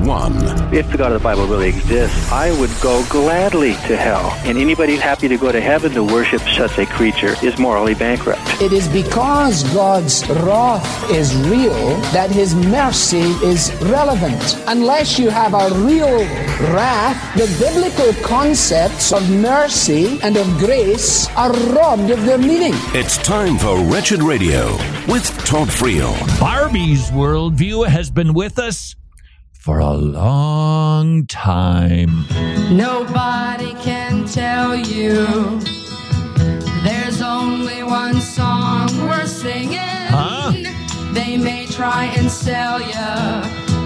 one. If the God of the Bible really exists, I would go gladly to hell. And anybody happy to go to heaven to worship such a creature is morally bankrupt. It is because God's wrath is real that his mercy is relevant. Unless you have a real wrath, the biblical concepts of mercy and of grace are robbed of their meaning. It's time for Wretched Radio with Todd Friel. Barbie's worldview has been with us for a long time. Nobody can tell you there's only one song we're singing. Huh? They may try and sell you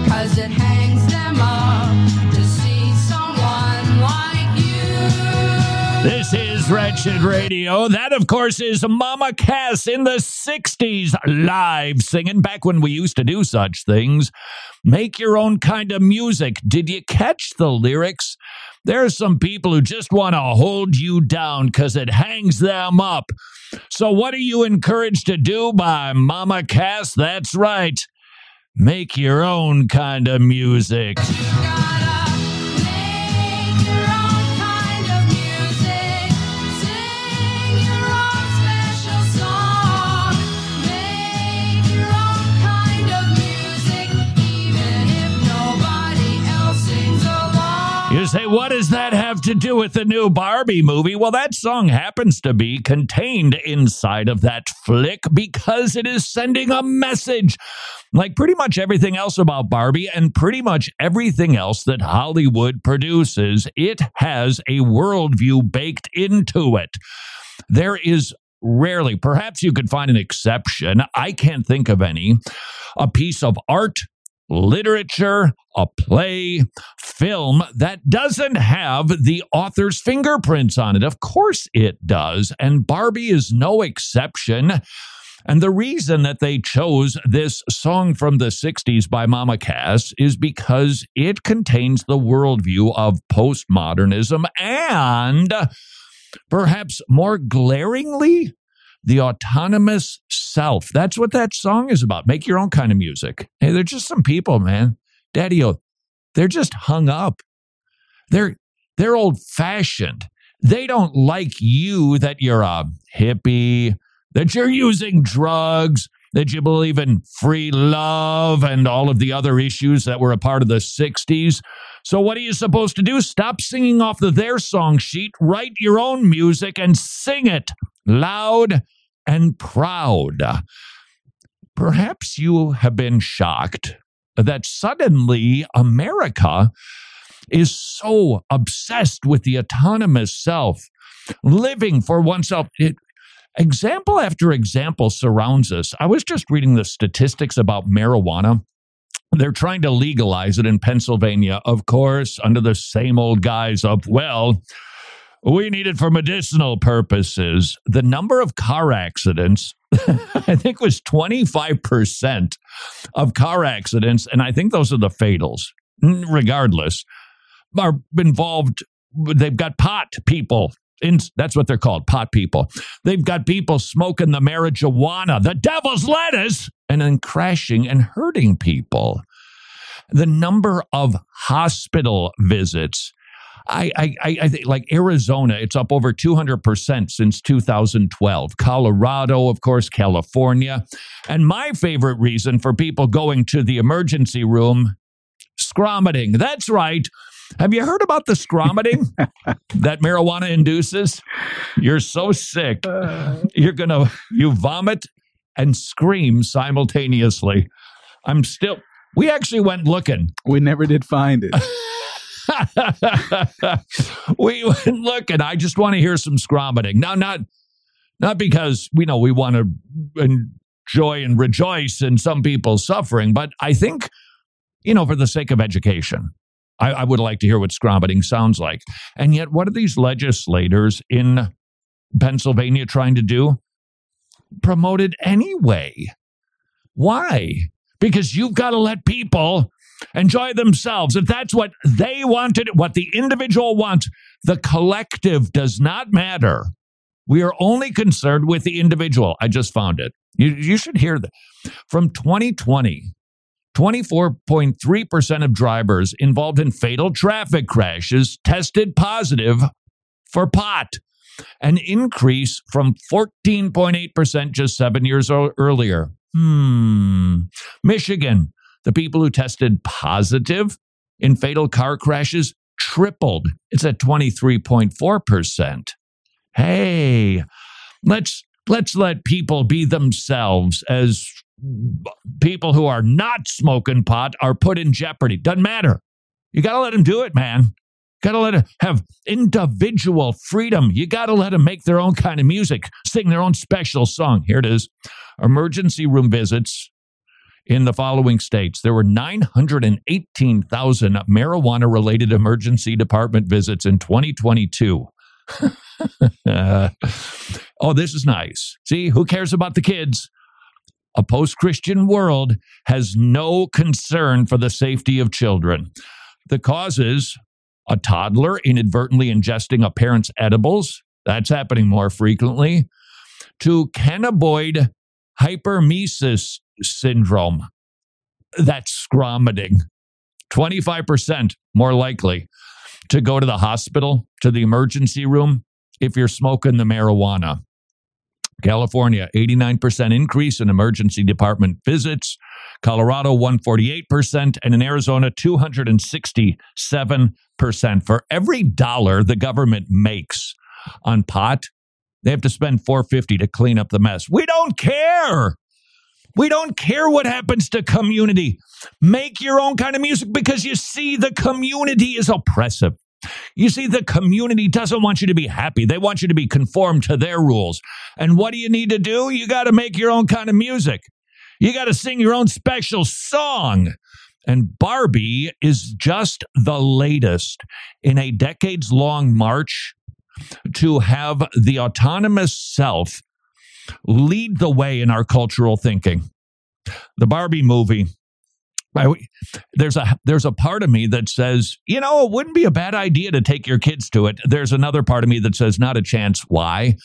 because it hangs them up to see someone like you. This is Wretched Radio. That, of course, is Mama Cass in the 60s live singing back when we used to do such things. Make your own kind of music. Did you catch the lyrics? There are some people who just want to hold you down because it hangs them up. So, what are you encouraged to do by Mama Cass? That's right. Make your own kind of music. Say, what does that have to do with the new Barbie movie? Well, that song happens to be contained inside of that flick because it is sending a message. Like pretty much everything else about Barbie and pretty much everything else that Hollywood produces, it has a worldview baked into it. There is rarely, perhaps you could find an exception, I can't think of any, a piece of art literature, a play, film that doesn't have the author's fingerprints on it. Of course it does. And Barbie is no exception. And the reason that they chose this song from the 60s by Mama Cass is because it contains the worldview of postmodernism and perhaps more glaringly, the autonomous self. That's what that song is about. Make your own kind of music. Hey, they're just some people, man. Daddy, they're just hung up. They're they're old fashioned. They don't like you that you're a hippie, that you're using drugs, that you believe in free love and all of the other issues that were a part of the 60s. So, what are you supposed to do? Stop singing off the their song sheet, write your own music, and sing it loud and proud. Perhaps you have been shocked that suddenly America is so obsessed with the autonomous self, living for oneself. It, example after example surrounds us. I was just reading the statistics about marijuana. They're trying to legalize it in Pennsylvania, of course, under the same old guise of, well, we need it for medicinal purposes. The number of car accidents, I think, was 25% of car accidents. And I think those are the fatals, regardless, are involved. They've got pot people. In, that's what they're called, pot people. They've got people smoking the marijuana, the devil's lettuce, and then crashing and hurting people. The number of hospital visits I, I, I think like Arizona, it's up over 200% since 2012. Colorado, of course, California. And my favorite reason for people going to the emergency room, scromiting. That's right. Have you heard about the scromiting that marijuana induces? You're so sick. Uh. You're going to, you vomit and scream simultaneously. I'm still, we actually went looking. We never did find it. we look, and I just want to hear some scromiting. Now, not not because we know we want to enjoy and rejoice in some people's suffering, but I think you know for the sake of education. I, I would like to hear what scromiting sounds like. And yet, what are these legislators in Pennsylvania trying to do? Promote it anyway. Why? Because you've got to let people enjoy themselves. If that's what they wanted, what the individual wants, the collective does not matter. We are only concerned with the individual. I just found it. You, you should hear that. From 2020, 24.3% of drivers involved in fatal traffic crashes tested positive for pot, an increase from 14.8% just seven years earlier. Hmm. Michigan, the people who tested positive in fatal car crashes tripled. It's at 23.4%. Hey, let's let's let people be themselves as people who are not smoking pot are put in jeopardy. Doesn't matter. You got to let them do it, man. Got to let them have individual freedom. You got to let them make their own kind of music, sing their own special song. Here it is emergency room visits in the following states. There were 918,000 marijuana related emergency department visits in 2022. Uh, oh, this is nice. See, who cares about the kids? A post Christian world has no concern for the safety of children. The causes a toddler inadvertently ingesting a parent's edibles, that's happening more frequently, to cannabinoid hyperemesis syndrome, that's scromiting. 25% more likely to go to the hospital, to the emergency room, if you're smoking the marijuana. California, 89% increase in emergency department visits. Colorado, 148%. And in Arizona, 267%. For every dollar the government makes on pot, they have to spend 450 to clean up the mess. We don't care. We don't care what happens to community. Make your own kind of music because you see the community is oppressive. You see, the community doesn't want you to be happy. They want you to be conformed to their rules. And what do you need to do? You got to make your own kind of music. You got to sing your own special song. And Barbie is just the latest in a decades long march to have the autonomous self lead the way in our cultural thinking. The Barbie movie I, there's a there's a part of me that says, you know, it wouldn't be a bad idea to take your kids to it. There's another part of me that says, not a chance. Why?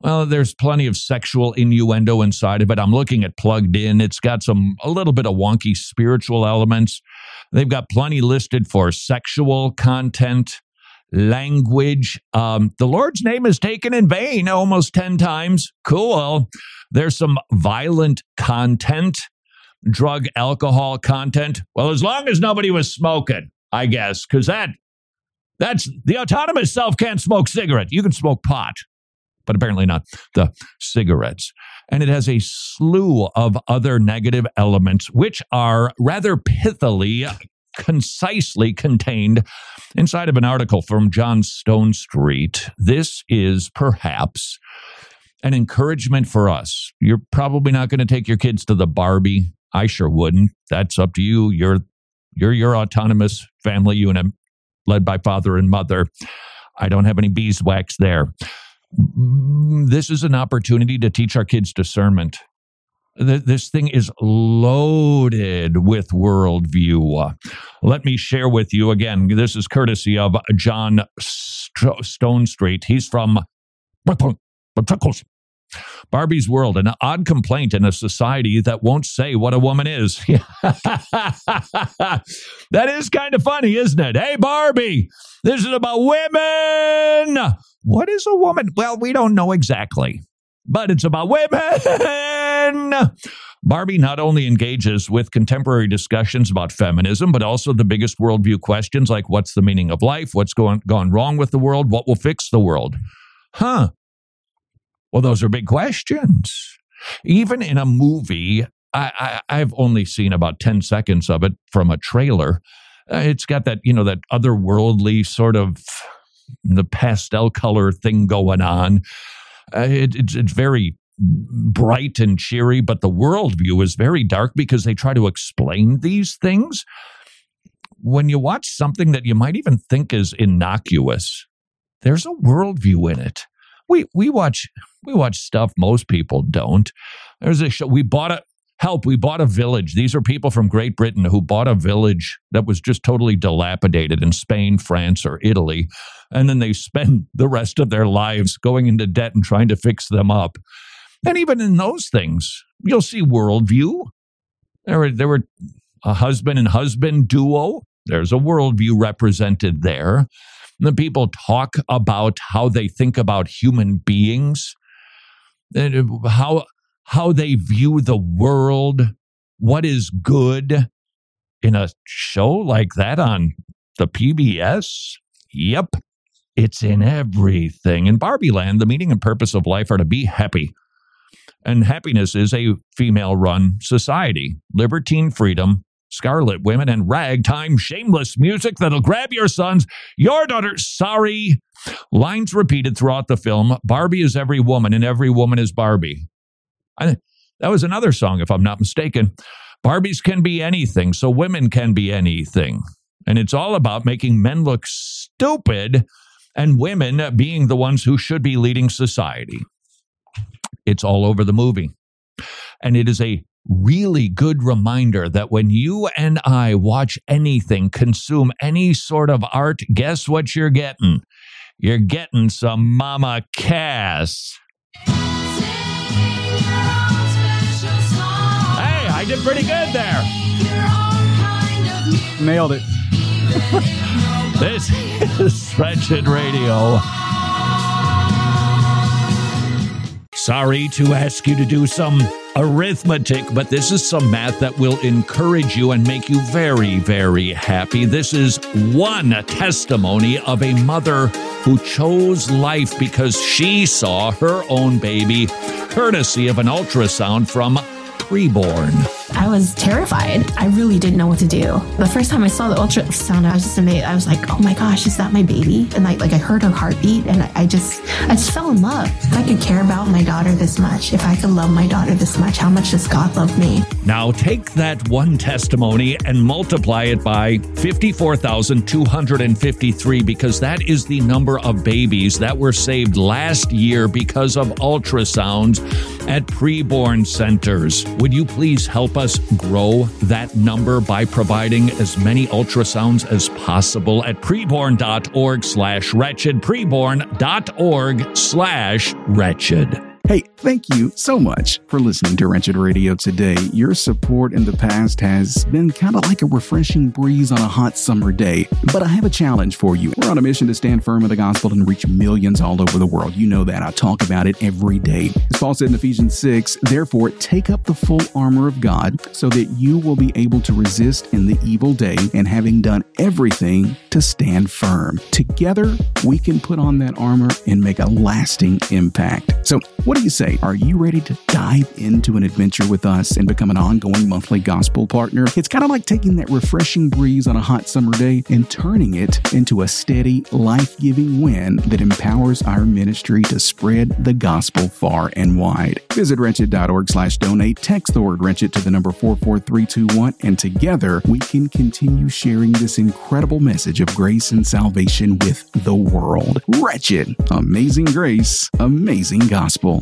Well, there's plenty of sexual innuendo inside of it. I'm looking at Plugged In. It's got some a little bit of wonky spiritual elements. They've got plenty listed for sexual content, language. Um, the Lord's name is taken in vain almost 10 times. Cool. There's some violent content drug alcohol content? Well, as long as nobody was smoking, I guess, because that that's the autonomous self can't smoke cigarette. You can smoke pot, but apparently not the cigarettes. And it has a slew of other negative elements, which are rather pithily, concisely contained inside of an article from John Stonestreet. This is perhaps an encouragement for us. You're probably not going to take your kids to the Barbie I sure wouldn't. That's up to you. You're you're your autonomous family unit led by father and mother. I don't have any beeswax there. Mm, this is an opportunity to teach our kids discernment. This thing is loaded with worldview. Let me share with you again. This is courtesy of John Stonestreet. He's from Barbie's World, an odd complaint in a society that won't say what a woman is. that is kind of funny, isn't it? Hey, Barbie, this is about women. What is a woman? Well, we don't know exactly, but it's about women. Barbie not only engages with contemporary discussions about feminism, but also the biggest worldview questions like what's the meaning of life, what's going, gone wrong with the world, what will fix the world. Huh. Well, those are big questions. Even in a movie, I, I, have only seen about 10 seconds of it from a trailer. Uh, it's got that, you know, that otherworldly sort of the pastel color thing going on. Uh, it, it's, it's very bright and cheery, but the worldview is very dark because they try to explain these things. When you watch something that you might even think is innocuous, there's a worldview in it we we watch we watch stuff most people don't. There's a show we bought a Help, we bought a village. These are people from Great Britain who bought a village that was just totally dilapidated in Spain, France, or Italy. And then they spend the rest of their lives going into debt and trying to fix them up. And even in those things, you'll see worldview. There were, there were a husband and husband duo. There's a worldview represented there. The people talk about how they think about human beings, uh, how how they view the world, what is good in a show like that on the PBS. Yep, it's in everything. In Barbie Land, the meaning and purpose of life are to be happy. And happiness is a female run society. Libertine freedom, scarlet women, and ragtime shameless music that'll grab your sons, your daughters. Sorry. Lines repeated throughout the film Barbie is every woman, and every woman is Barbie. I, that was another song, if I'm not mistaken. Barbies can be anything, so women can be anything. And it's all about making men look stupid and women being the ones who should be leading society. It's all over the movie. And it is a really good reminder that when you and I watch anything, consume any sort of art, guess what you're getting? You're getting some Mama Cass. Did pretty good there. Nailed it. This is Wretched Radio. Sorry to ask you to do some arithmetic, but this is some math that will encourage you and make you very, very happy. This is one testimony of a mother who chose life because she saw her own baby, courtesy of an ultrasound from preborn. I was terrified. I really didn't know what to do. The first time I saw the ultrasound, I was just amazed. I was like, "Oh my gosh, is that my baby?" And I like I heard her heartbeat, and I, I just I just fell in love. If I could care about my daughter this much, if I could love my daughter this much, how much does God love me? Now take that one testimony and multiply it by 54,253 because that is the number of babies that were saved last year because of ultrasounds at preborn centers. Would you please help us grow that number by providing as many ultrasounds as possible at preborn.org slash wretched, preborn.org slash wretched. Hey, thank you so much for listening to Wretched Radio today. Your support in the past has been kind of like a refreshing breeze on a hot summer day. But I have a challenge for you. We're on a mission to stand firm in the gospel and reach millions all over the world. You know that. I talk about it every day. As Paul said in Ephesians 6, therefore, take up the full armor of God so that you will be able to resist in the evil day and having done everything to stand firm. Together, we can put on that armor and make a lasting impact. So, what do you say? Are you ready to dive into an adventure with us and become an ongoing monthly gospel partner? It's kind of like taking that refreshing breeze on a hot summer day and turning it into a steady, life giving wind that empowers our ministry to spread the gospel far and wide. Visit wretched.org slash donate, text the word wretched to the number 44321, and together we can continue sharing this incredible message of grace and salvation with the world. Wretched, amazing grace, amazing gospel.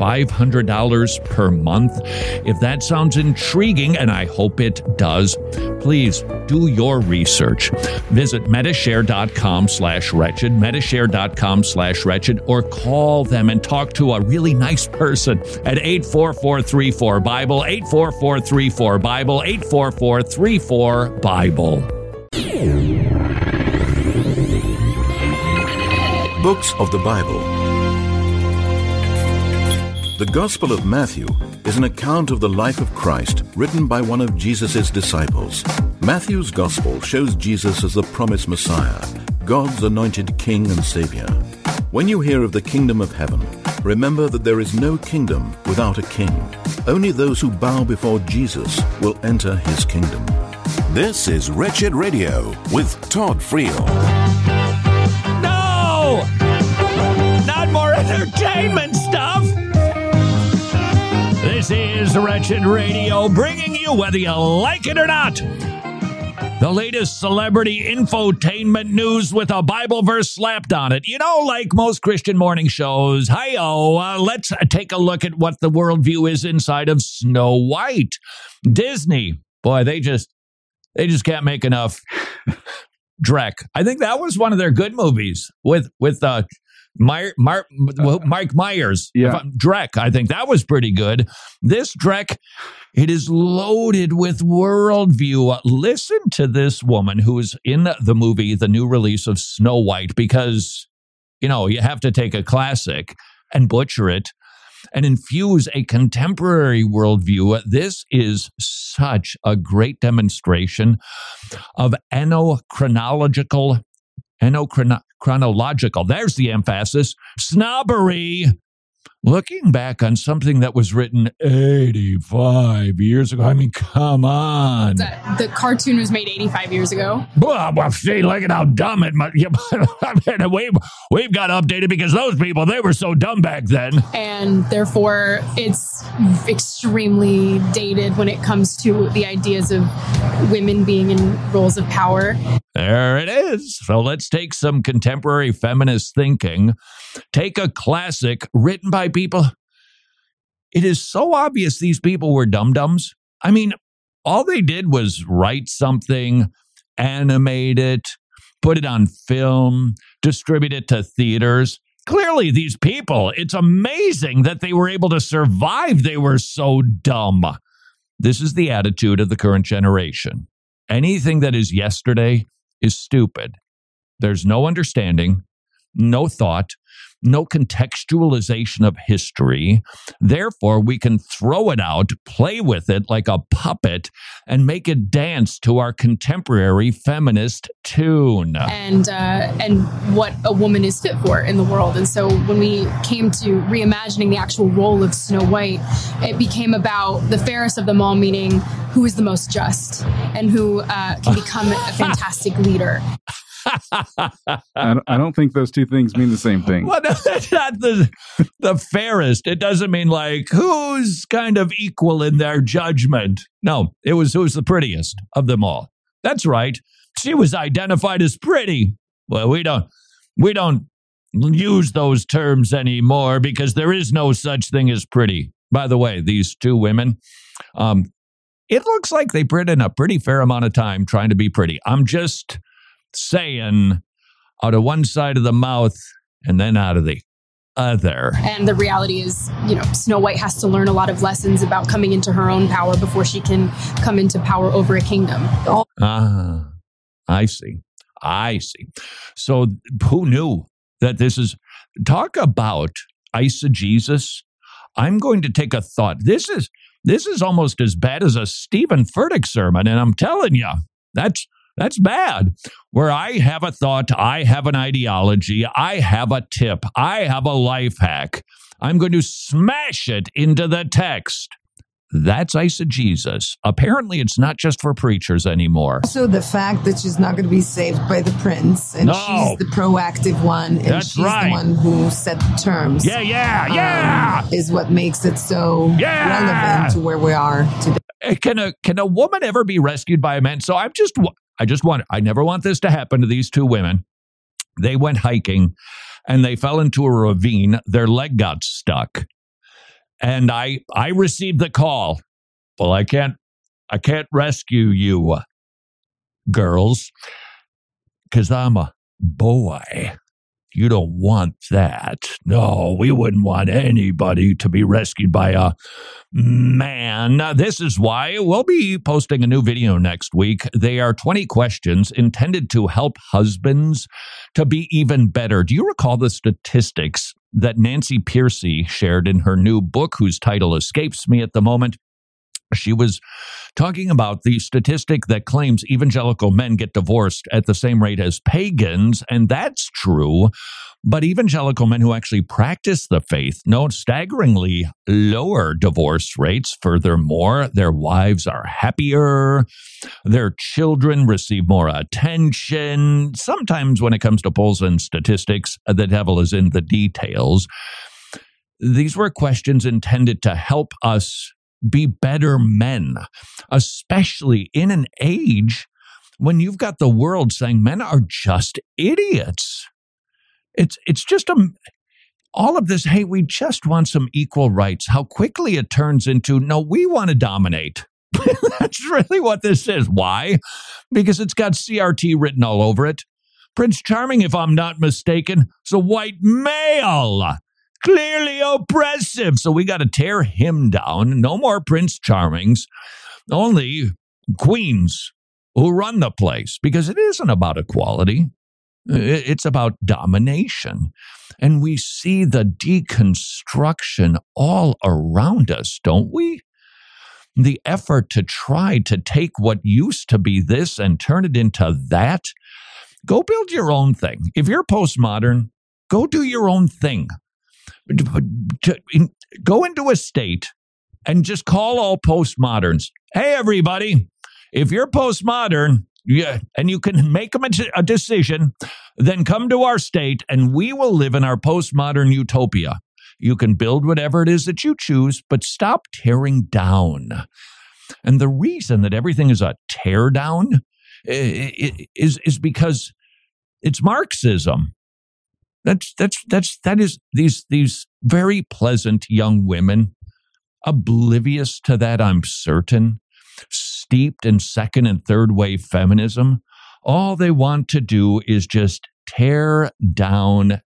$500 per month. If that sounds intriguing, and I hope it does, please do your research. Visit medishare.com slash wretched, medishare.com slash wretched, or call them and talk to a really nice person at 84434 Bible, 84434 Bible, 84434 Bible. Books of the Bible. The Gospel of Matthew is an account of the life of Christ written by one of Jesus' disciples. Matthew's Gospel shows Jesus as the promised Messiah, God's anointed King and Savior. When you hear of the kingdom of heaven, remember that there is no kingdom without a king. Only those who bow before Jesus will enter his kingdom. This is Wretched Radio with Todd Friel. No! Not more entertainment stuff! This is Wretched Radio, bringing you, whether you like it or not, the latest celebrity infotainment news with a Bible verse slapped on it. You know, like most Christian morning shows. Hi, oh, uh, let's take a look at what the worldview is inside of Snow White. Disney, boy, they just they just can't make enough. Drek, I think that was one of their good movies with with uh, Meyer, Mar- uh-huh. Mike Myers. Yeah. Drek, I think that was pretty good. This Drek, it is loaded with worldview. Listen to this woman who is in the movie, the new release of Snow White, because, you know, you have to take a classic and butcher it and infuse a contemporary worldview. This is such a great demonstration of endochronological, endochronological, there's the emphasis, snobbery. Looking back on something that was written 85 years ago, I mean, come on. The, the cartoon was made 85 years ago. Well, well, see, look at how dumb it must. Yeah, I mean, we've, we've got updated because those people, they were so dumb back then. And therefore, it's extremely dated when it comes to the ideas of women being in roles of power. There it is. So let's take some contemporary feminist thinking, take a classic written by people. It is so obvious these people were dum dums. I mean, all they did was write something, animate it, put it on film, distribute it to theaters. Clearly, these people, it's amazing that they were able to survive. They were so dumb. This is the attitude of the current generation. Anything that is yesterday is stupid. There's no understanding, no thought, no contextualization of history. Therefore, we can throw it out, play with it like a puppet, and make it dance to our contemporary feminist tune. and uh, and what a woman is fit for in the world. And so when we came to reimagining the actual role of Snow White, it became about the fairest of them all, meaning who is the most just and who uh, can become a fantastic leader. I don't, I don't think those two things mean the same thing. Well, no, that's not the the fairest. It doesn't mean like who's kind of equal in their judgment. No, it was who's the prettiest of them all. That's right. She was identified as pretty. Well, we don't we don't use those terms anymore because there is no such thing as pretty. By the way, these two women, um, it looks like they put in a pretty fair amount of time trying to be pretty. I'm just saying out of one side of the mouth and then out of the other. And the reality is, you know, Snow White has to learn a lot of lessons about coming into her own power before she can come into power over a kingdom. Ah, I see. I see. So who knew that this is talk about eisegesis? I'm going to take a thought. This is this is almost as bad as a Steven Furtick sermon, and I'm telling you, that's that's bad. Where I have a thought, I have an ideology, I have a tip, I have a life hack. I'm going to smash it into the text. That's eisegesis. Apparently, it's not just for preachers anymore. Also, the fact that she's not going to be saved by the prince, and No. she's the proactive one, and That's she's right. the one who set the terms. Yeah, yeah, um, yeah. is what makes it so Yeah. relevant to where we are today. Uh, Can a can a woman ever be rescued by a man? So I'm just I just want I never want this to happen to these two women. They went hiking and they fell into a ravine. Their leg got stuck. And I I received the call. Well, I can't I can't rescue you girls cuz I'm a boy. You don't want that. No, we wouldn't want anybody to be rescued by a man. This is why we'll be posting a new video next week. They are 20 questions intended to help husbands to be even better. Do you recall the statistics that Nancy Pearcey shared in her new book, whose title escapes me at the moment? She was talking about the statistic that claims evangelical men get divorced at the same rate as pagans, and that's true. But evangelical men who actually practice the faith note staggeringly lower divorce rates. Furthermore, their wives are happier, their children receive more attention. Sometimes, when it comes to polls and statistics, uh, the devil is in the details. These were questions intended to help us be better men, especially in an age when you've got the world saying men are just idiots. It's it's just a all of this, hey, we just want some equal rights. How quickly it turns into, no, we want to dominate. That's really what this is. Why? Because it's got CRT written all over it. Prince Charming, if I'm not mistaken, is a white male, clearly oppressive. So we got to tear him down. No more Prince Charmings, only queens who run the place because it isn't about equality. It's about domination. And we see the deconstruction all around us, don't we? The effort to try to take what used to be this and turn it into that. Go build your own thing. If you're postmodern, go do your own thing. Go into a state and just call all postmoderns. Hey, everybody, if you're postmodern, yeah, and you can make a decision, then come to our state and we will live in our postmodern utopia. You can build whatever it is that you choose, but stop tearing down. And the reason that everything is a tear down eh, is, is because it's Marxism. That's that's that's that is these these very pleasant young women, oblivious to that, I'm certain, steeped in second and third wave feminism. All they want to do is just tear down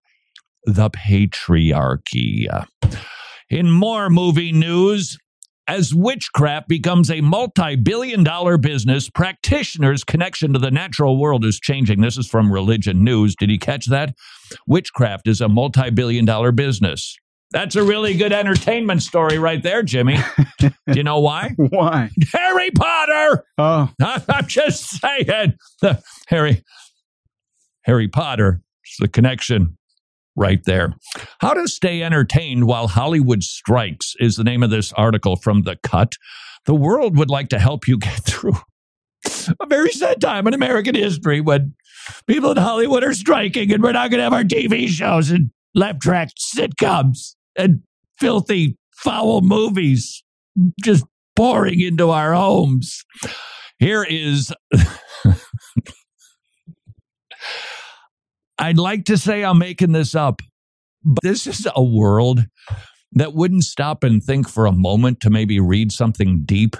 the patriarchy. In more movie news, as witchcraft becomes a multi billion dollar business, practitioners' connection to the natural world is changing. This is from Religion News. Did you catch that? Witchcraft is a multi billion dollar business. That's a really good entertainment story right there, Jimmy. Do you know why? Why? Harry Potter. Oh, I'm just saying. Harry Harry Potter is the connection right there. How to stay entertained while Hollywood strikes is the name of this article from The Cut. The world would like to help you get through a very sad time in American history when people in Hollywood are striking and we're not going to have our TV shows and left track sitcoms and filthy, foul movies just pouring into our homes. Here is. I'd like to say I'm making this up, but this is a world that wouldn't stop and think for a moment to maybe read something deep.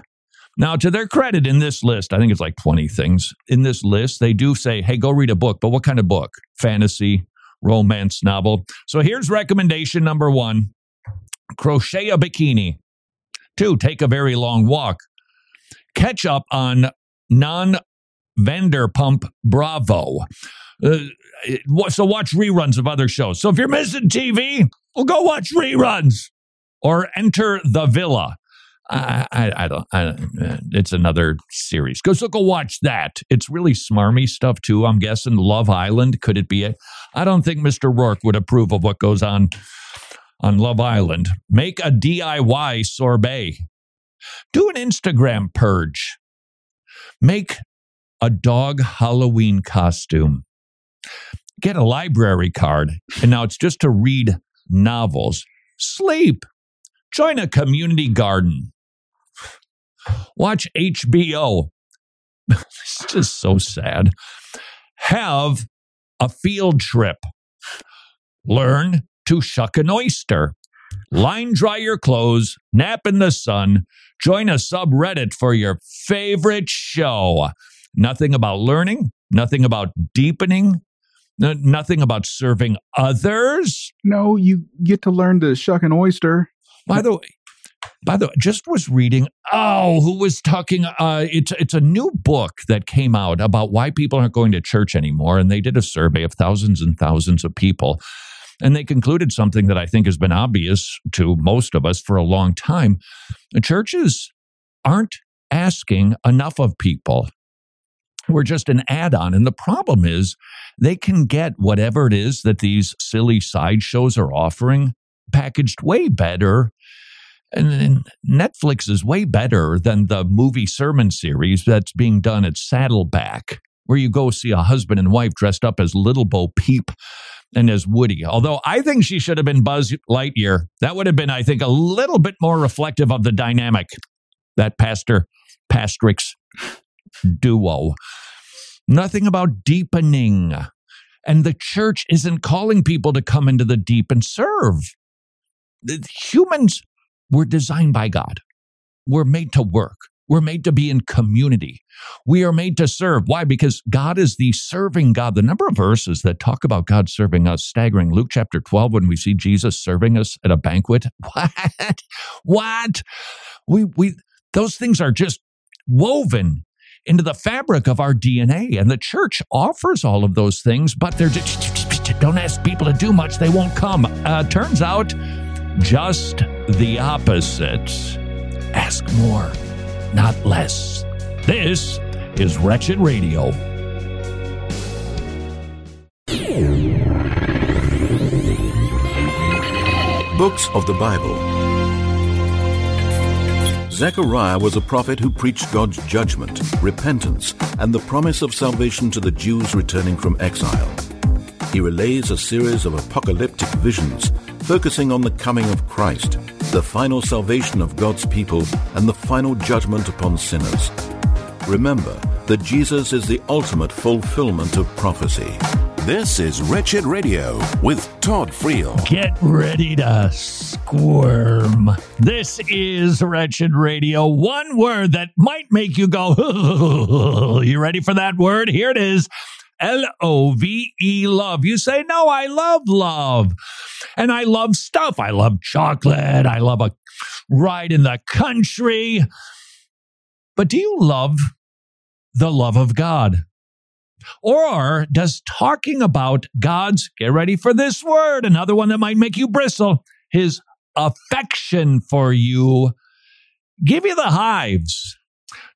Now, to their credit, in this list, I think it's like 20 things. In this list, they do say, hey, go read a book, but what kind of book? Fantasy, romance novel. So here's recommendation number one crochet a bikini. Two, take a very long walk. Catch up on non Vanderpump Bravo. Uh, so watch reruns of other shows. So if you're missing TV, well, go watch reruns or enter the villa. I, I, I don't. I, it's another series. Go so go watch that. It's really smarmy stuff too. I'm guessing Love Island. Could it be it? I don't think Mr. Roarke would approve of what goes on on Love Island. Make a DIY sorbet. Do an Instagram purge. Make a dog Halloween costume. Get a library card, and now it's just to read novels. Sleep. Join a community garden. Watch HBO. it's just so sad. Have a field trip. Learn to shuck an oyster. Line dry your clothes, nap in the sun, join a subreddit for your favorite show. Nothing about learning, nothing about deepening, nothing about serving others. No, you get to learn to shuck an oyster. By the way, by the way, just was reading. Oh, who was talking? Uh, it's it's a new book that came out about why people aren't going to church anymore, and they did a survey of thousands and thousands of people, and they concluded something that I think has been obvious to most of us for a long time: churches aren't asking enough of people. We're just an add on. And the problem is they can get whatever it is that these silly sideshows are offering packaged way better. And Netflix is way better than the movie sermon series that's being done at Saddleback, where you go see a husband and wife dressed up as Little Bo Peep and as Woody. Although I think she should have been Buzz Lightyear. That would have been, I think, a little bit more reflective of the dynamic that Pastor Pastrix duo. Nothing about deepening. And the church isn't calling people to come into the deep and serve. The humans were designed by God. We're made to work. We're made to be in community. We are made to serve. Why? Because God is the serving God. The number of verses that talk about God serving us, staggering. Luke chapter 12, when we see Jesus serving us at a banquet. What? What? We, we, those things are just woven into the fabric of our DNA. And the church offers all of those things, but they're just, don't ask people to do much, they won't come. Uh, turns out, just the opposite. Ask more, not less. This is Wretched Radio. Books of the Bible. Zechariah was a prophet who preached God's judgment, repentance, and the promise of salvation to the Jews returning from exile. He relays a series of apocalyptic visions focusing on the coming of Christ, the final salvation of God's people, and the final judgment upon sinners. Remember that Jesus is the ultimate fulfillment of prophecy. This is Wretched Radio with Todd Friel. Get ready to squirm. This is Wretched Radio. One word that might make you go, you ready for that word? Here it is. L O V E love. You say, no, I love love. And I love stuff. I love chocolate. I love a ride in the country. But do you love the love of God? Or does talking about God's, get ready for this word, another one that might make you bristle, his affection for you, give you the hives?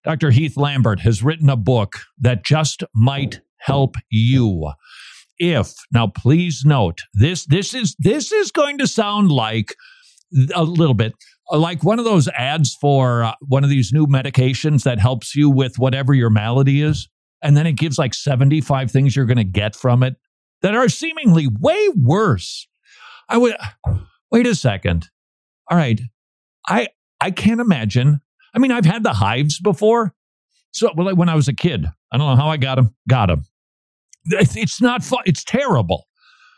Dr. Heath Lambert has written a book that just might help you. If now please note this this is this is going to sound like a little bit like one of those ads for uh, one of these new medications that helps you with whatever your malady is and then it gives like 75 things you're going to get from it that are seemingly way worse. I would wait a second. All right. I I can't imagine. I mean, I've had the hives before. So well, when I was a kid, I don't know how I got them. Got them. It's not fun. It's terrible.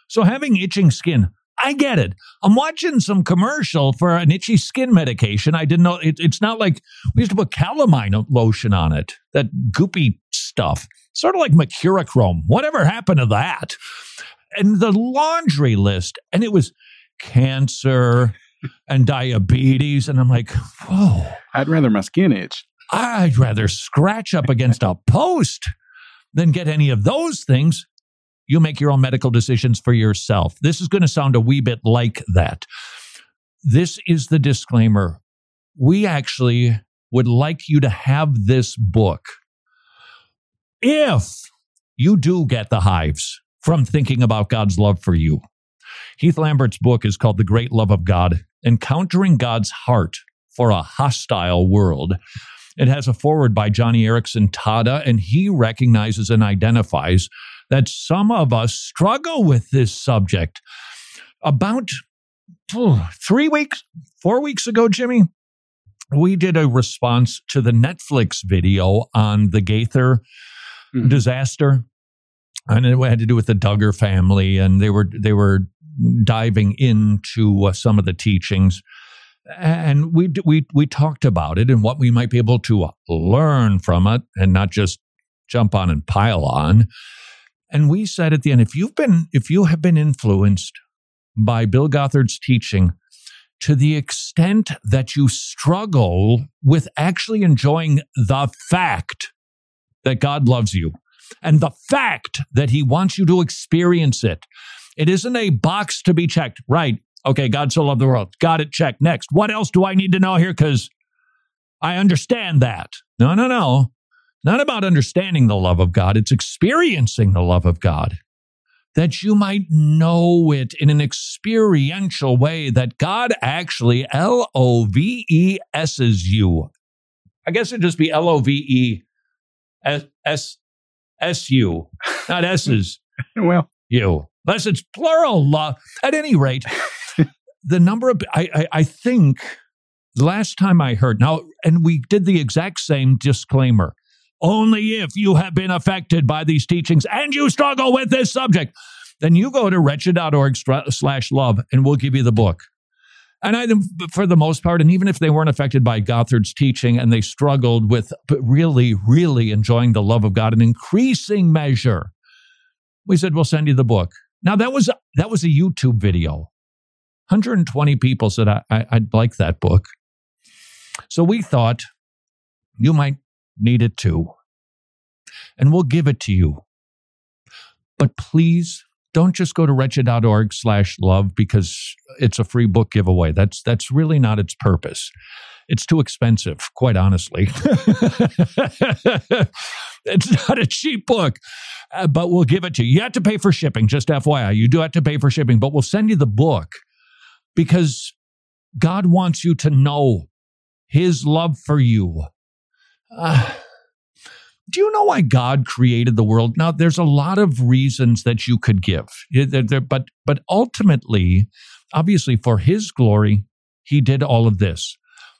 So having itching skin, I get it. I'm watching some commercial for an itchy skin medication. I didn't know it, it's not like we used to put calamine lotion on it, that goopy stuff, sort of like mercurochrome. Whatever happened to that? And the laundry list, and it was cancer and diabetes. And I'm like, whoa. I'd rather my skin itch. I'd rather scratch up against a post than get any of those things. You make your own medical decisions for yourself. This is going to sound a wee bit like that. This is the disclaimer. We actually would like you to have this book if you do get the hives from thinking about God's love for you. Heath Lambert's book is called The Great Love of God Encountering God's Heart for a Hostile World. It has a foreword by Joni Eareckson Tada, and he recognizes and identifies that some of us struggle with this subject. About oh, three weeks, four weeks ago, Jimmy, we did a response to the Netflix video on the Gaither mm-hmm. disaster. And it had to do with the Duggar family, and they were they were diving into uh, some of the teachings and we we we talked about it and what we might be able to learn from it and not just jump on and pile on and we said at the end if you've been if you have been influenced by Bill Gothard's teaching to the extent that you struggle with actually enjoying the fact that God loves you and the fact that he wants you to experience it it isn't a box to be checked right Okay, God so loved the world. Got it. Check. Next. What else do I need to know here? Because I understand that. No, no, no. Not about understanding the love of God, it's experiencing the love of God. That you might know it in an experiential way that God actually L O V E S's you. I guess it'd just be L O V E S S S U, not S's well, you. Unless it's plural love. At any rate, the number of I, I I think the last time I heard now, and we did the exact same disclaimer. Only if you have been affected by these teachings and you struggle with this subject, then you go to wretched.org slash love and we'll give you the book. And I, for the most part, and even if they weren't affected by Gothard's teaching and they struggled with really, really enjoying the love of God in increasing measure, we said we'll send you the book. Now that was that was a YouTube video. 120 people said I, I, I'd like that book. So we thought you might need it too. And we'll give it to you. But please don't just go to wretched.org slash love because it's a free book giveaway. That's that's really not its purpose. It's too expensive, quite honestly. it's not a cheap book, uh, but we'll give it to you. You have to pay for shipping, just FYI. You do have to pay for shipping, but we'll send you the book because God wants you to know his love for you. Uh, do you know why God created the world? Now, there's a lot of reasons that you could give, but but ultimately, obviously, for His glory, He did all of this.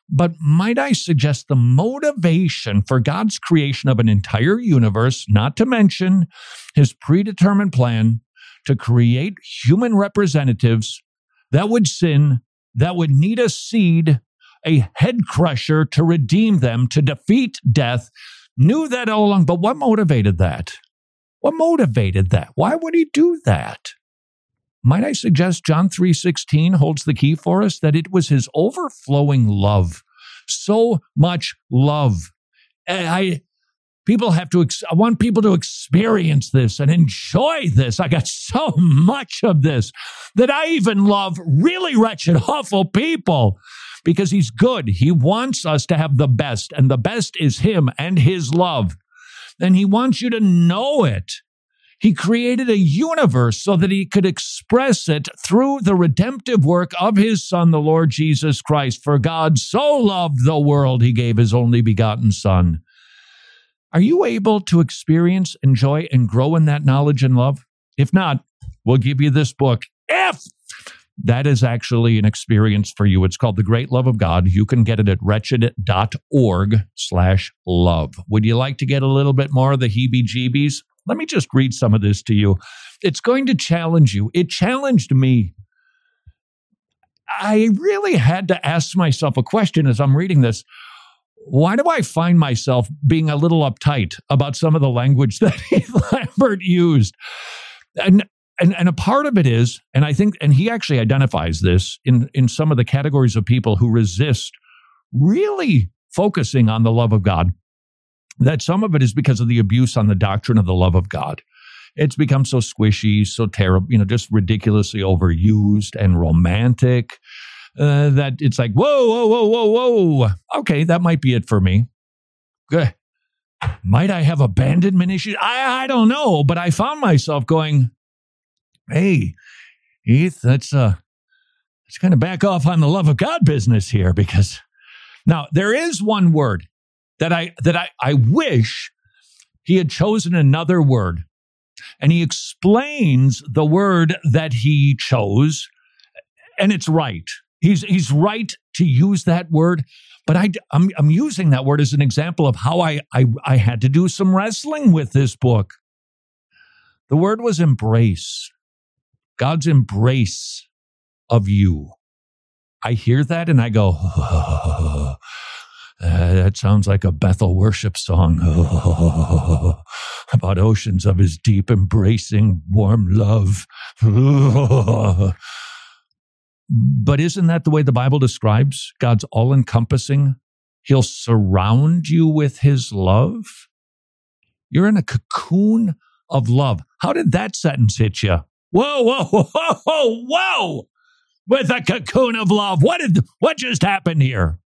But might I suggest the motivation for God's creation of an entire universe, not to mention His predetermined plan to create human representatives that would sin, that would need a seed, a head crusher to redeem them, to defeat death, knew that all along. But what motivated that? What motivated that? Why would he do that? Might I suggest John 3:16 holds the key for us that it was his overflowing love. So much love. I people have to I want people to experience this and enjoy this. I got so much of this that I even love really wretched awful people because he's good. He wants us to have the best, and the best is him and his love. And he wants you to know it. He created a universe so that he could express it through the redemptive work of his Son, the Lord Jesus Christ. For God so loved the world, he gave his only begotten Son. Are you able to experience, enjoy, and grow in that knowledge and love? If not, we'll give you this book. If that is actually an experience for you. It's called The Great Love of God. You can get it at wretched.org slash love. Would you like to get a little bit more of the heebie jeebies? Let me just read some of this to you. It's going to challenge you. It challenged me. I really had to ask myself a question as I'm reading this. Why do I find myself being a little uptight about some of the language that Lambert used? And and and a part of it is, and I think, and he actually identifies this in in some of the categories of people who resist really focusing on the love of God. That some of it is because of the abuse on the doctrine of the love of God. It's become so squishy, so terrible, you know, just ridiculously overused and romantic. Uh, that it's like, whoa, whoa, whoa, whoa, whoa. Okay, that might be it for me. Good. Might I have abandonment issues? I, I don't know, but I found myself going, hey, Heath, let's uh let's kind of back off on the love of God business here because now there is one word that I that I, I wish he had chosen another word. And he explains the word that he chose, and it's right. He's he's right to use that word, but I, I'm, I'm using that word as an example of how I, I I had to do some wrestling with this book. The word was embrace. God's embrace of you. I hear that and I go, oh, that sounds like a Bethel worship song oh, about oceans of his deep, embracing, warm love. but isn't that the way the Bible describes God's all encompassing? He'll surround you with his love. You're in a cocoon of love. How did that sentence hit you? Whoa, whoa, whoa, whoa, whoa! With a cocoon of love. What did what just happened here?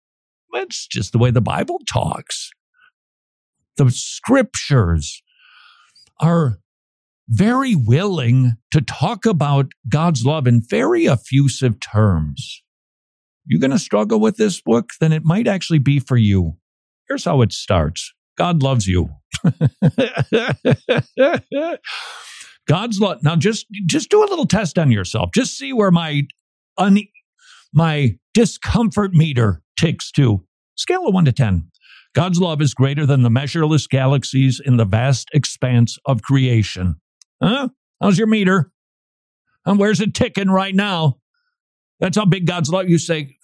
It's just the way the Bible talks. the scriptures are very willing to talk about God's love in very effusive terms. You're going to struggle with this book, then it might actually be for you. Here's how it starts God loves you. God's love. Now, just just do a little test on yourself. Just see where my un, my discomfort meter ticks to. Scale of one to ten. God's love is greater than the measureless galaxies in the vast expanse of creation. Huh? How's your meter? And where's it ticking right now? That's how big God's love. You say,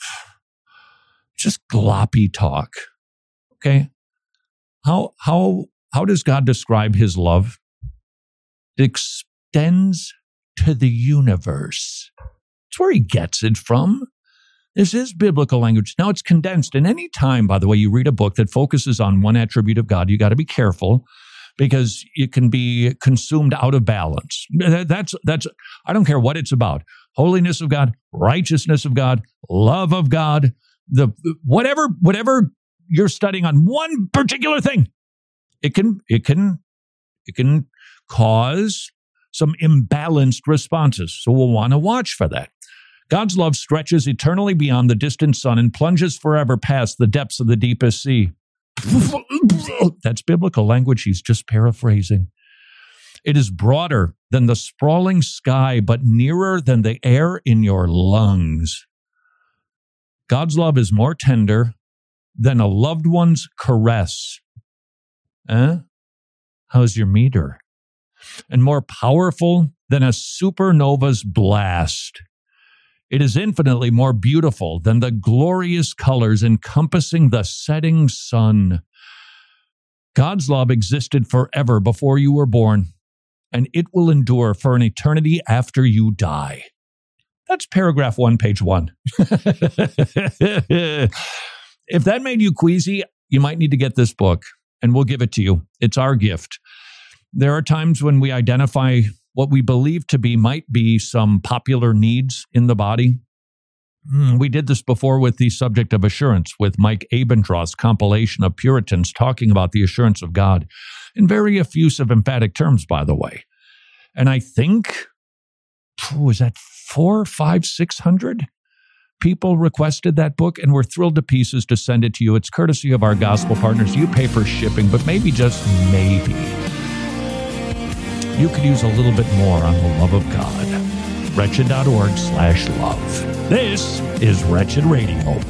just gloppy talk. Okay. How how how does God describe his love? Extends to the universe. It's where he gets it from. This is biblical language. Now it's condensed. And any time, by the way, you read a book that focuses on one attribute of God, you got to be careful because it can be consumed out of balance. That's that's I don't care what it's about. Holiness of God, righteousness of God, love of God, the whatever whatever you're studying on one particular thing, it can it can it can cause some imbalanced responses. So we'll want to watch for that. God's love stretches eternally beyond the distant sun and plunges forever past the depths of the deepest sea. That's biblical language. He's just paraphrasing. It is broader than the sprawling sky, but nearer than the air in your lungs. God's love is more tender than a loved one's caress. Eh? How's your meter? And more powerful than a supernova's blast. It is infinitely more beautiful than the glorious colors encompassing the setting sun. God's love existed forever before you were born, and it will endure for an eternity after you die. That's paragraph one, page one. if that made you queasy, you might need to get this book, and we'll give it to you. It's our gift. There are times when we identify what we believe to be might be some popular needs in the body. Mm, we did this before with the subject of assurance with Mike Abendroth's compilation of Puritans talking about the assurance of God in very effusive, emphatic terms, by the way. And I think, was that four, five, six hundred people requested that book, and we're thrilled to pieces to send it to you. It's courtesy of our gospel partners. You pay for shipping, but maybe just maybe you could use a little bit more on the love of God. Wretched.org slash love. This is Wretched Radio.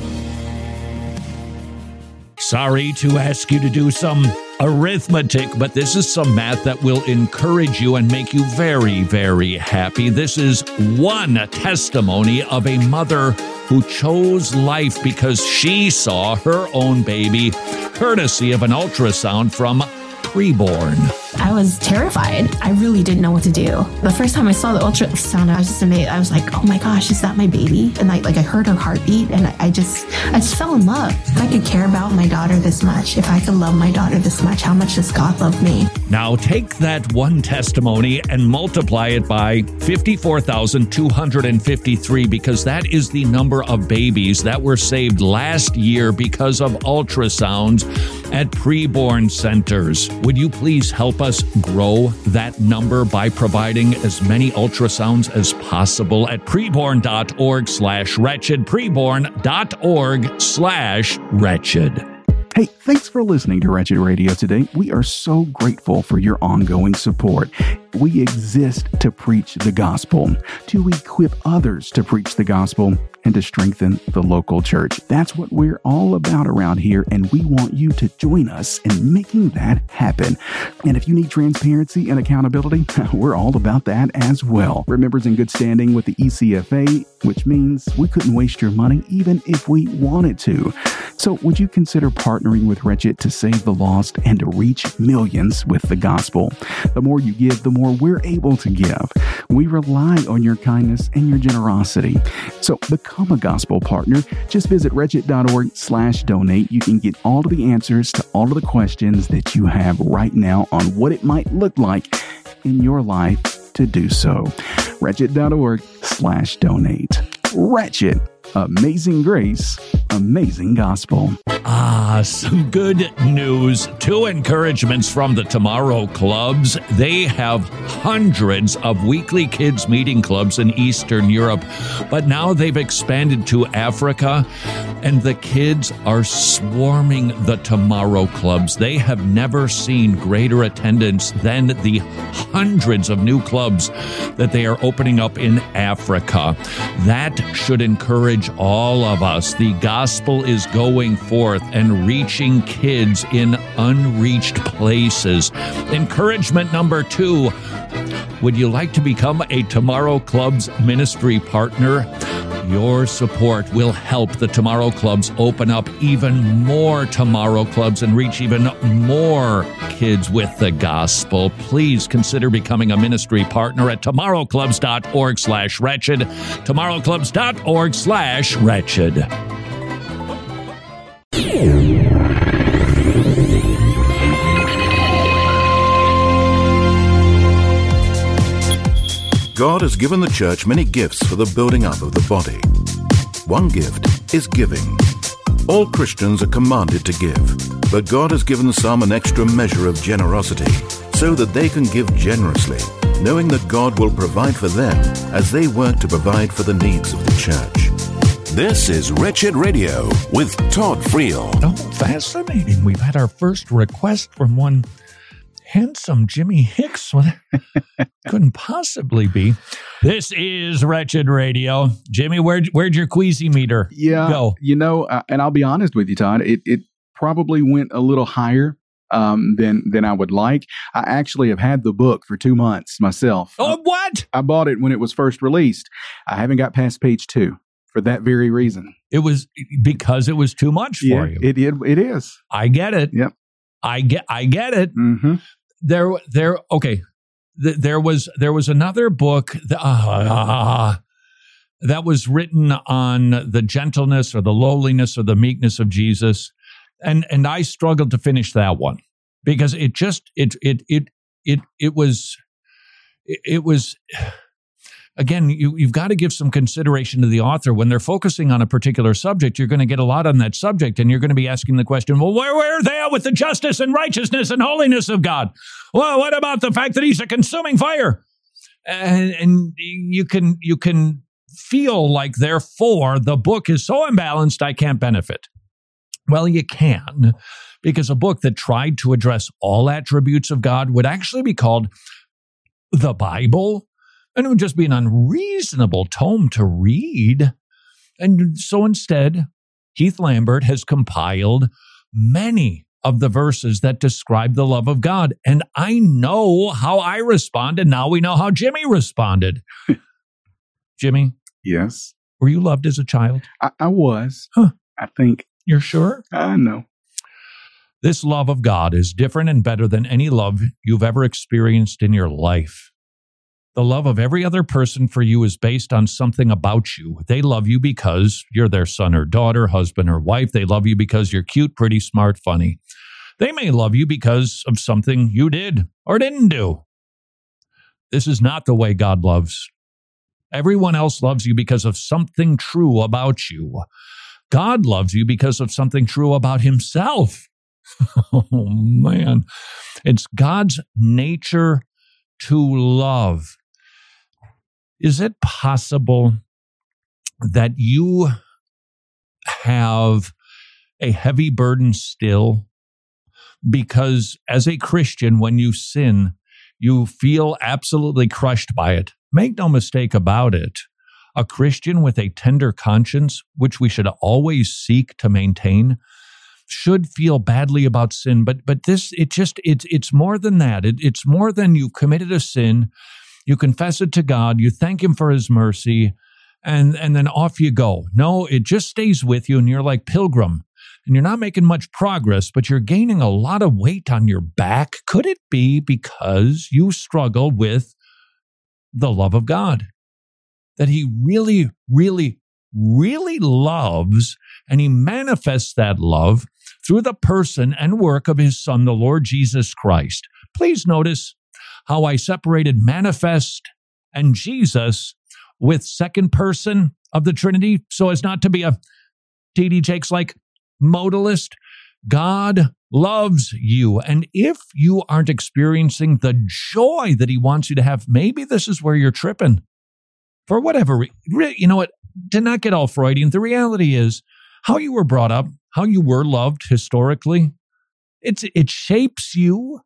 Sorry to ask you to do some arithmetic, but this is some math that will encourage you and make you very, very happy. This is one testimony of a mother who chose life because she saw her own baby, courtesy of an ultrasound from preborn. I was terrified. I really didn't know what to do. The first time I saw the ultrasound, I was just amazed. I was like, "Oh my gosh, is that my baby?" And I like I heard her heartbeat, and I, I just I just fell in love. If I could care about my daughter this much, if I could love my daughter this much, how much does God love me? Now take that one testimony and multiply it by 54,253 because that is the number of babies that were saved last year because of ultrasounds at preborn centers. Would you please help us grow that number by providing as many ultrasounds as possible at preborn.org slash wretched, preborn.org slash wretched. Hey, thanks for listening to Wretched Radio today. We are so grateful for your ongoing support. We exist to preach the gospel, to equip others to preach the gospel, and to strengthen the local church. That's what we're all about around here, and we want you to join us in making that happen. And if you need transparency and accountability, we're all about that as well. Remember, it's in good standing with the ECFA, which means we couldn't waste your money even if we wanted to. So, would you consider partnering with Wretched to save the lost and to reach millions with the gospel? The more you give, the more we're able to give. We rely on your kindness and your generosity. So, become a gospel partner. Just visit wretched.org slash donate. You can get all of the answers to all of the questions that you have right now on what it might look like in your life to do so. Wretched.org slash donate. Wretched. Amazing grace amazing gospel. Ah, some good news. Two encouragements from the Tomorrow Clubs. They have hundreds of weekly kids meeting clubs in Eastern Europe, but now they've expanded to Africa, and the kids are swarming the Tomorrow Clubs. They have never seen greater attendance than the hundreds of new clubs that they are opening up in Africa. That should encourage all of us. The gospel is going forth and reaching kids in unreached places. Encouragement number two Would you like to become a Tomorrow Club's ministry partner? Your support will help the Tomorrow Clubs open up even more Tomorrow Clubs and reach even more kids with the gospel. Please consider becoming a ministry partner at tomorrowclubs.org slash wretched. Tomorrowclubs.org slash wretched. God has given the church many gifts for the building up of the body. One gift is giving. All Christians are commanded to give, but God has given some an extra measure of generosity so that they can give generously, knowing that God will provide for them as they work to provide for the needs of the church. This is Wretched Radio with Todd Friel. Oh, fascinating. We've had our first request from one handsome Jimmy Hicks. Well, couldn't possibly be. This is Wretched Radio. Jimmy, where'd, where'd your queasy meter Yeah, go? you know, uh, and I'll be honest with you, Todd. It it probably went a little higher um, than than I would like. I actually have had the book for two months myself. Oh, what? I bought it when it was first released. I haven't got past page two for that very reason. It was because it was too much for Yeah, you. it, it it is. I get it. Yep. I get I get it. Mm-hmm. There there okay. Th- there was there was another book that, ah, that was written on the gentleness or the lowliness or the meekness of Jesus. And and I struggled to finish that one because it just it it it it it was it, it was again, you, you've got to give some consideration to the author. When they're focusing on a particular subject, you're going to get a lot on that subject, and you're going to be asking the question, well, where, are they with the justice and righteousness and holiness of God? Well, what about the fact that he's a consuming fire? And, and you can you can feel like therefore the book is so imbalanced I can't benefit. Well, you can, because a book that tried to address all attributes of God would actually be called the Bible, and it would just be an unreasonable tome to read. And so instead, Heath Lambert has compiled many of the verses that describe the love of God. And I know how I responded. Now we know how Jimmy responded. Jimmy, Yes, were you loved as a child? I, I was. Huh. I think You're sure? I know. This love of God is different and better than any love you've ever experienced in your life. The love of every other person for you is based on something about you. They love you because you're their son or daughter, husband or wife. They love you because you're cute, pretty, smart, funny. They may love you because of something you did or didn't do. This is not the way God loves. Everyone else loves you because of something true about you. God loves you because of something true about himself. oh man. It's God's nature to love. Is it possible that you have a heavy burden still? Because as a Christian, when you sin, you feel absolutely crushed by it. Make no mistake about it. A Christian with a tender conscience, which we should always seek to maintain, should feel badly about sin. But but this it just it's it's more than that. It, it's more than you've committed a sin. You confess it to God. You thank Him for His mercy, and and then off you go. No, it just stays with you, and you're like pilgrim, and you're not making much progress, but you're gaining a lot of weight on your back. Could it be because you struggle with the love of God? That He really, really, really loves, and He manifests that love through the person and work of His Son, the Lord Jesus Christ. Please notice how I separated manifest and Jesus with second person of the Trinity so as not to be a TD Jakes like modalist. God loves you. And if you aren't experiencing the joy that he wants you to have, maybe this is where you're tripping. For whatever, re- re- you know what? To not get all Freudian, the reality is how you were brought up, how you were loved historically. It's it shapes you.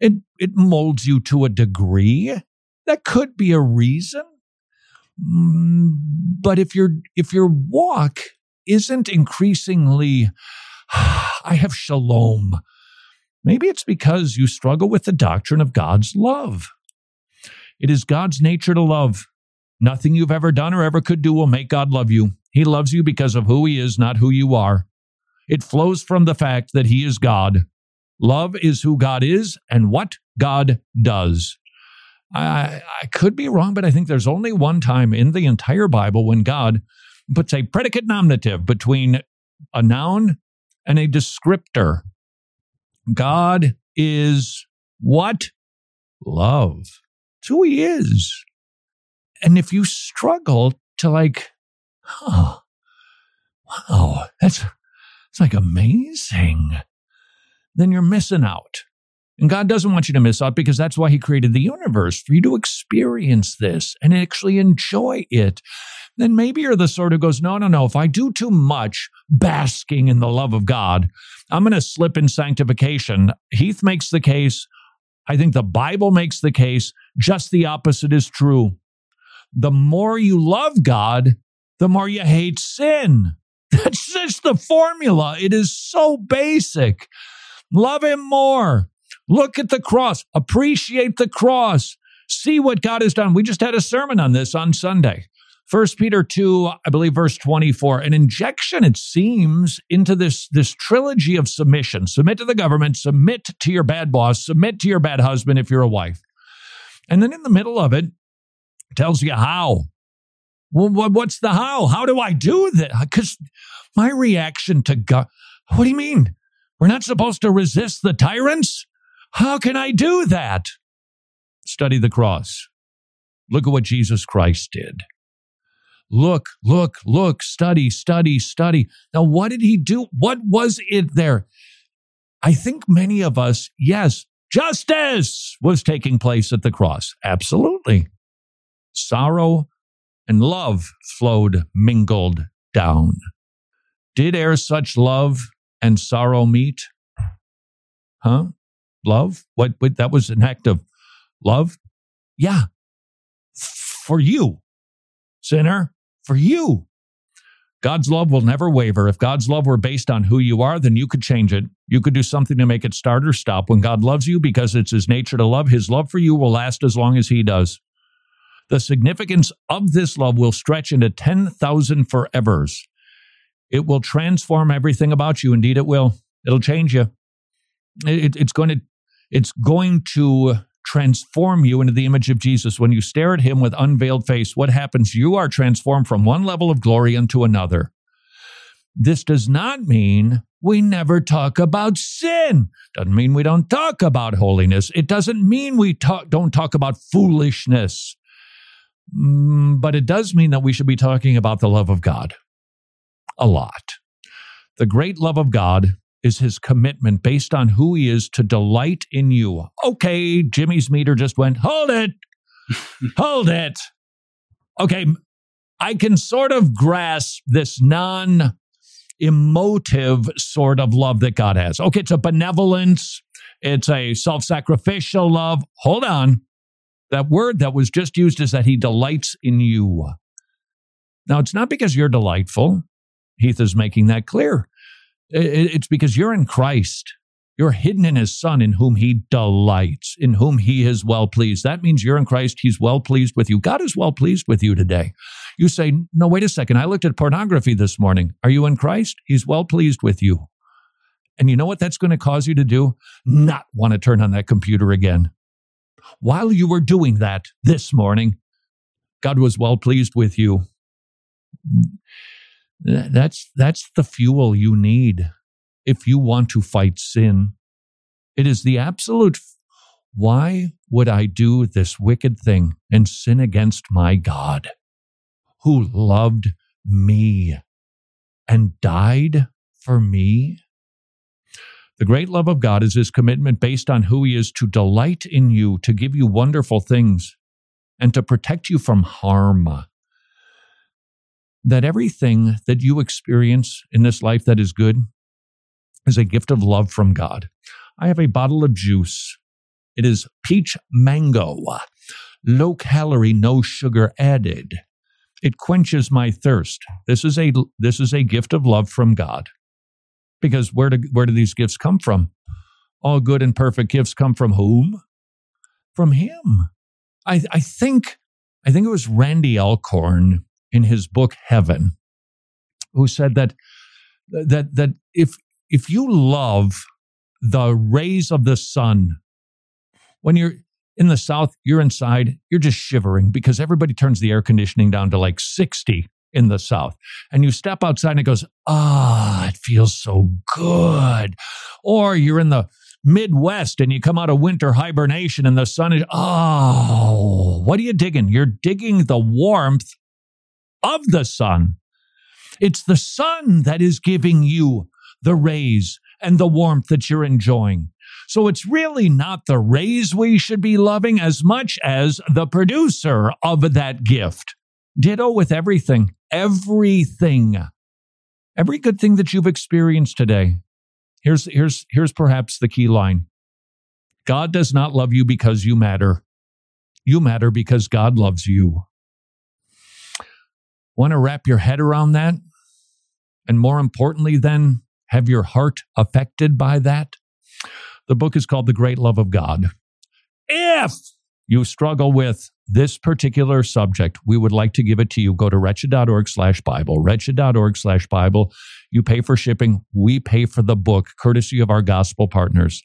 It it molds you to a degree. That could be a reason. Mm, But if your if your walk isn't increasingly I have shalom, maybe it's because you struggle with the doctrine of God's love. It is God's nature to love. Nothing you've ever done or ever could do will make God love you. He loves you because of who He is, not who you are. It flows from the fact that He is God. Love is who God is and what God does. I, I could be wrong, but I think there's only one time in the entire Bible when God puts a predicate nominative between a noun and a descriptor. God is what? Love. It's who He is. And if you struggle to like, oh, wow, that's, it's like amazing, then you're missing out. And God doesn't want you to miss out because that's why He created the universe for you to experience this and actually enjoy it. Then maybe you're the sort who goes, no, no, no. If I do too much basking in the love of God, I'm going to slip in sanctification. Heath makes the case. I think the Bible makes the case. Just the opposite is true. The more you love God, the more you hate sin. That's just the formula. It is so basic. Love Him more. Look at the cross. Appreciate the cross. See what God has done. We just had a sermon on this on Sunday. First Peter 2, I believe verse 24, an injection, it seems, into this, this trilogy of submission. Submit to the government, submit to your bad boss, submit to your bad husband if you're a wife. And then in the middle of it, tells you how. Well, what's the how? How do I do that? Because my reaction to God, what do you mean? We're not supposed to resist the tyrants? How can I do that? Study the cross. Look at what Jesus Christ did. Look, look, look, study, study, study. Now, what did he do? What was it there? I think many of us, yes, justice was taking place at the cross. Absolutely. Sorrow and love flowed mingled down. Did e'er such love and sorrow meet? Huh? Love? What, what that was an act of love? Yeah. For you, sinner, for you. God's love will never waver. If God's love were based on who you are, then you could change it. You could do something to make it start or stop. When God loves you because it's his nature to love, his love for you will last as long as he does. The significance of this love will stretch into 10,000 forevers. It will transform everything about you. Indeed, it will. It'll change you. It- it's going to, it's going to transform you into the image of Jesus. When you stare at him with unveiled face, what happens? You are transformed from one level of glory into another. This does not mean we never talk about sin. Doesn't mean we don't talk about holiness. It doesn't mean we talk, don't talk about foolishness. Mm, but it does mean that we should be talking about the love of God a lot. The great love of God is his commitment based on who he is to delight in you. Okay, Jimmy's meter just went, hold it, hold it. Okay, I can sort of grasp this non emotive sort of love that God has. Okay, it's a benevolence, it's a self sacrificial love. Hold on. That word that was just used is that he delights in you. Now, it's not because you're delightful. Heath is making that clear. It's because you're in Christ. You're hidden in his son in whom he delights, in whom he is well pleased. That means you're in Christ. He's well pleased with you. God is well pleased with you today. You say, No, wait a second. I looked at pornography this morning. Are you in Christ? He's well pleased with you. And you know what that's going to cause you to do? Not want to turn on that computer again. While you were doing that this morning, God was well pleased with you. Th- That's, that's the fuel you need if you want to fight sin. It is the absolute. Why would I do this wicked thing and sin against my God who loved me? and died for me? The great love of God is his commitment based on who he is to delight in you, to give you wonderful things, and to protect you from harm. That everything that you experience in this life that is good is a gift of love from God. I have a bottle of juice. It is peach mango, low calorie, no sugar added. It quenches my thirst. This is a this is a gift of love from God. Because where do where do these gifts come from? All good and perfect gifts come from whom? From him. I, I think I think it was Randy Alcorn in his book Heaven who said that that that if if you love the rays of the sun when you're in the south you're inside you're just shivering because everybody turns the air conditioning down to like 60 in the south. And you step outside and it goes ah it feels so good. Or you're in the midwest and you come out of winter hibernation and the sun is oh what are you digging? You're digging the warmth of the sun. It's the sun that is giving you the rays and the warmth that you're enjoying. So it's really not the rays we should be loving as much as the producer of that gift. Ditto with everything. Everything. Every good thing that you've experienced today. Here's, here's, here's perhaps the key line. God does not love you because you matter. You matter because God loves you. Want to wrap your head around that? And more importantly, then, have your heart affected by that? The book is called The Great Love of God. If you struggle with this particular subject, we would like to give it to you. Go to wretched.org slash Bible, wretched.org slash Bible. You pay for shipping. We pay for the book, courtesy of our gospel partners.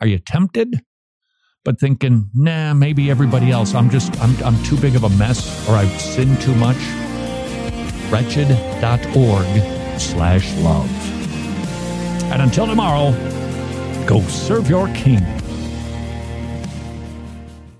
Are you tempted? But thinking, nah, maybe everybody else. I'm just, I'm, I'm too big of a mess or I've sinned too much. Wretched.org slash love. And until tomorrow, go serve your king.